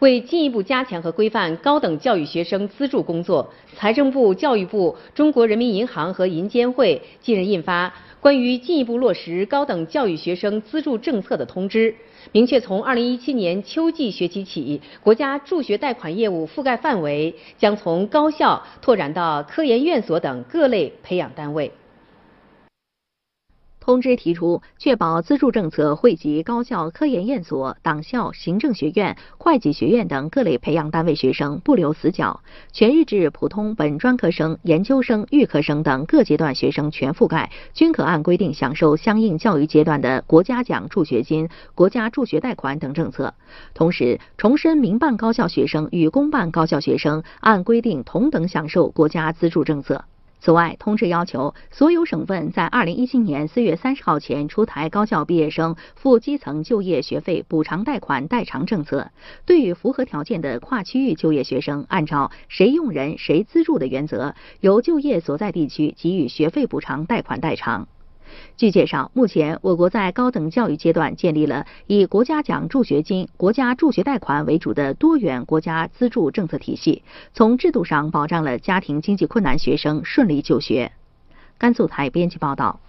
为进一步加强和规范高等教育学生资助工作，财政部、教育部、中国人民银行和银监会近日印发《关于进一步落实高等教育学生资助政策的通知》，明确从2017年秋季学期起，国家助学贷款业务覆盖范围将从高校拓展到科研院所等各类培养单位。通知提出，确保资助政策惠及高校、科研院所、党校、行政学院、会计学院等各类培养单位学生不留死角，全日制普通本专科生、研究生、预科生等各阶段学生全覆盖，均可按规定享受相应教育阶段的国家奖助学金、国家助学贷款等政策。同时，重申民办高校学生与公办高校学生按规定同等享受国家资助政策。此外，通知要求所有省份在二零一七年四月三十号前出台高校毕业生赴基层就业学费补偿贷款代偿政策。对于符合条件的跨区域就业学生，按照谁用人谁资助的原则，由就业所在地区给予学费补偿贷款代偿。据介绍，目前我国在高等教育阶段建立了以国家奖助学金、国家助学贷款为主的多元国家资助政策体系，从制度上保障了家庭经济困难学生顺利就学。甘肃台编辑报道。